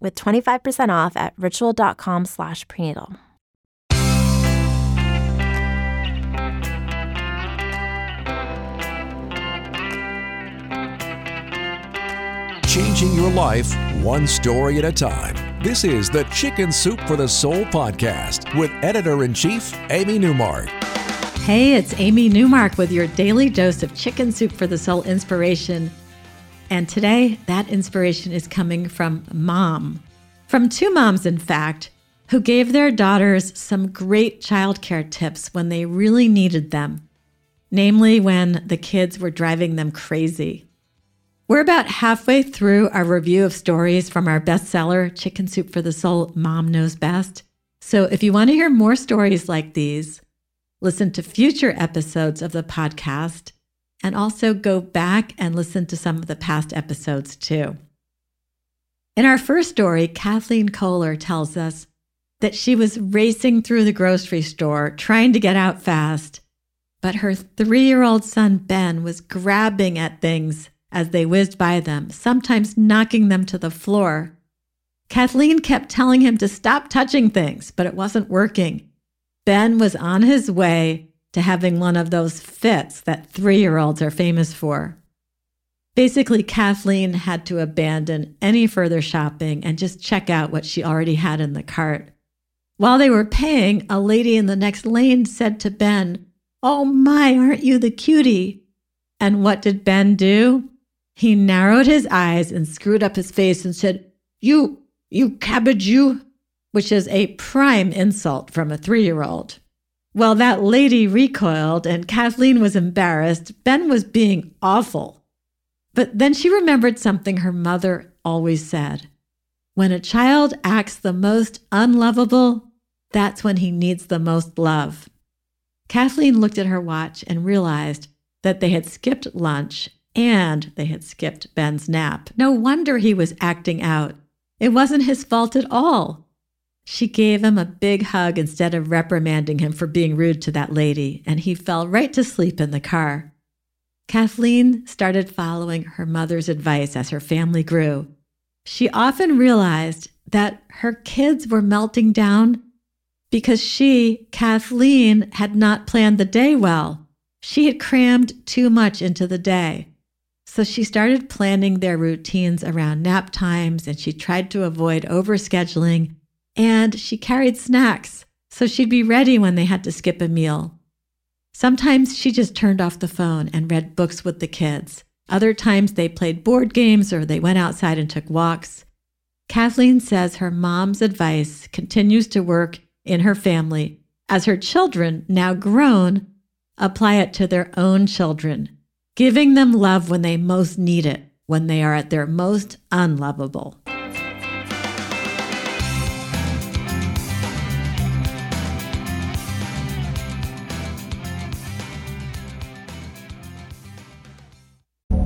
with 25% off at ritual.com slash prenatal. Changing your life one story at a time. This is the Chicken Soup for the Soul podcast with editor in chief, Amy Newmark. Hey, it's Amy Newmark with your daily dose of Chicken Soup for the Soul inspiration and today, that inspiration is coming from mom, from two moms, in fact, who gave their daughters some great childcare tips when they really needed them, namely when the kids were driving them crazy. We're about halfway through our review of stories from our bestseller, Chicken Soup for the Soul Mom Knows Best. So if you want to hear more stories like these, listen to future episodes of the podcast and also go back and listen to some of the past episodes too. In our first story, Kathleen Kohler tells us that she was racing through the grocery store trying to get out fast, but her three year old son Ben was grabbing at things as they whizzed by them, sometimes knocking them to the floor. Kathleen kept telling him to stop touching things, but it wasn't working. Ben was on his way to having one of those fits that three year olds are famous for. Basically, Kathleen had to abandon any further shopping and just check out what she already had in the cart. While they were paying, a lady in the next lane said to Ben, Oh my, aren't you the cutie? And what did Ben do? He narrowed his eyes and screwed up his face and said, You, you cabbage, you, which is a prime insult from a three year old. Well, that lady recoiled and Kathleen was embarrassed. Ben was being awful. But then she remembered something her mother always said When a child acts the most unlovable, that's when he needs the most love. Kathleen looked at her watch and realized that they had skipped lunch and they had skipped Ben's nap. No wonder he was acting out. It wasn't his fault at all. She gave him a big hug instead of reprimanding him for being rude to that lady, and he fell right to sleep in the car. Kathleen started following her mother's advice as her family grew. She often realized that her kids were melting down because she, Kathleen, had not planned the day well. She had crammed too much into the day. So she started planning their routines around nap times and she tried to avoid overscheduling and she carried snacks so she'd be ready when they had to skip a meal. Sometimes she just turned off the phone and read books with the kids. Other times they played board games or they went outside and took walks. Kathleen says her mom's advice continues to work in her family as her children, now grown, apply it to their own children, giving them love when they most need it, when they are at their most unlovable.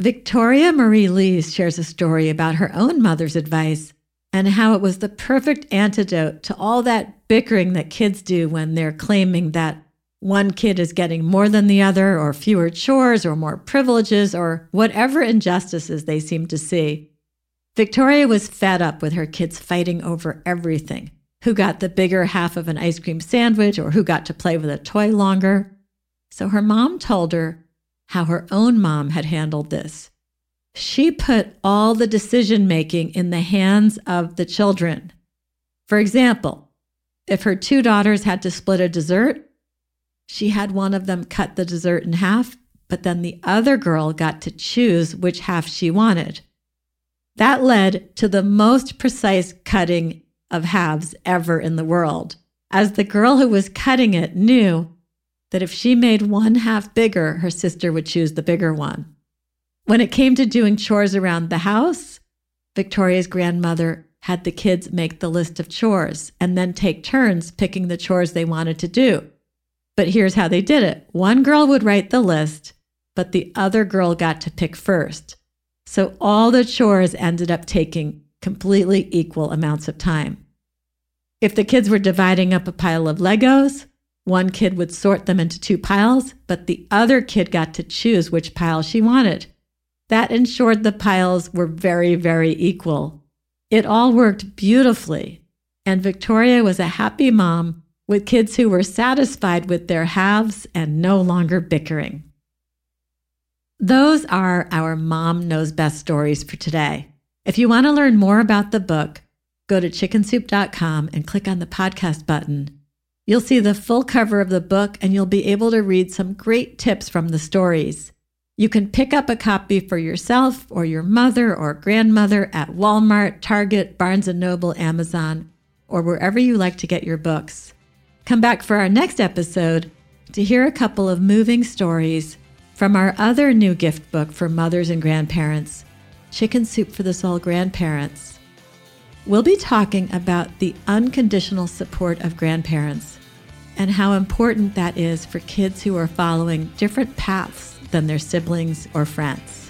Victoria Marie Lees shares a story about her own mother's advice and how it was the perfect antidote to all that bickering that kids do when they're claiming that one kid is getting more than the other, or fewer chores, or more privileges, or whatever injustices they seem to see. Victoria was fed up with her kids fighting over everything who got the bigger half of an ice cream sandwich, or who got to play with a toy longer. So her mom told her how her own mom had handled this. She put all the decision making in the hands of the children. For example, if her two daughters had to split a dessert, she had one of them cut the dessert in half, but then the other girl got to choose which half she wanted. That led to the most precise cutting of halves ever in the world, as the girl who was cutting it knew that if she made one half bigger, her sister would choose the bigger one. When it came to doing chores around the house, Victoria's grandmother had the kids make the list of chores and then take turns picking the chores they wanted to do. But here's how they did it one girl would write the list, but the other girl got to pick first. So all the chores ended up taking completely equal amounts of time. If the kids were dividing up a pile of Legos, one kid would sort them into two piles, but the other kid got to choose which pile she wanted. That ensured the piles were very, very equal. It all worked beautifully, and Victoria was a happy mom with kids who were satisfied with their halves and no longer bickering. Those are our Mom Knows Best stories for today. If you want to learn more about the book, go to chickensoup.com and click on the podcast button. You'll see the full cover of the book and you'll be able to read some great tips from the stories. You can pick up a copy for yourself or your mother or grandmother at Walmart, Target, Barnes & Noble, Amazon, or wherever you like to get your books. Come back for our next episode to hear a couple of moving stories from our other new gift book for mothers and grandparents, Chicken Soup for the Soul Grandparents. We'll be talking about the unconditional support of grandparents and how important that is for kids who are following different paths than their siblings or friends.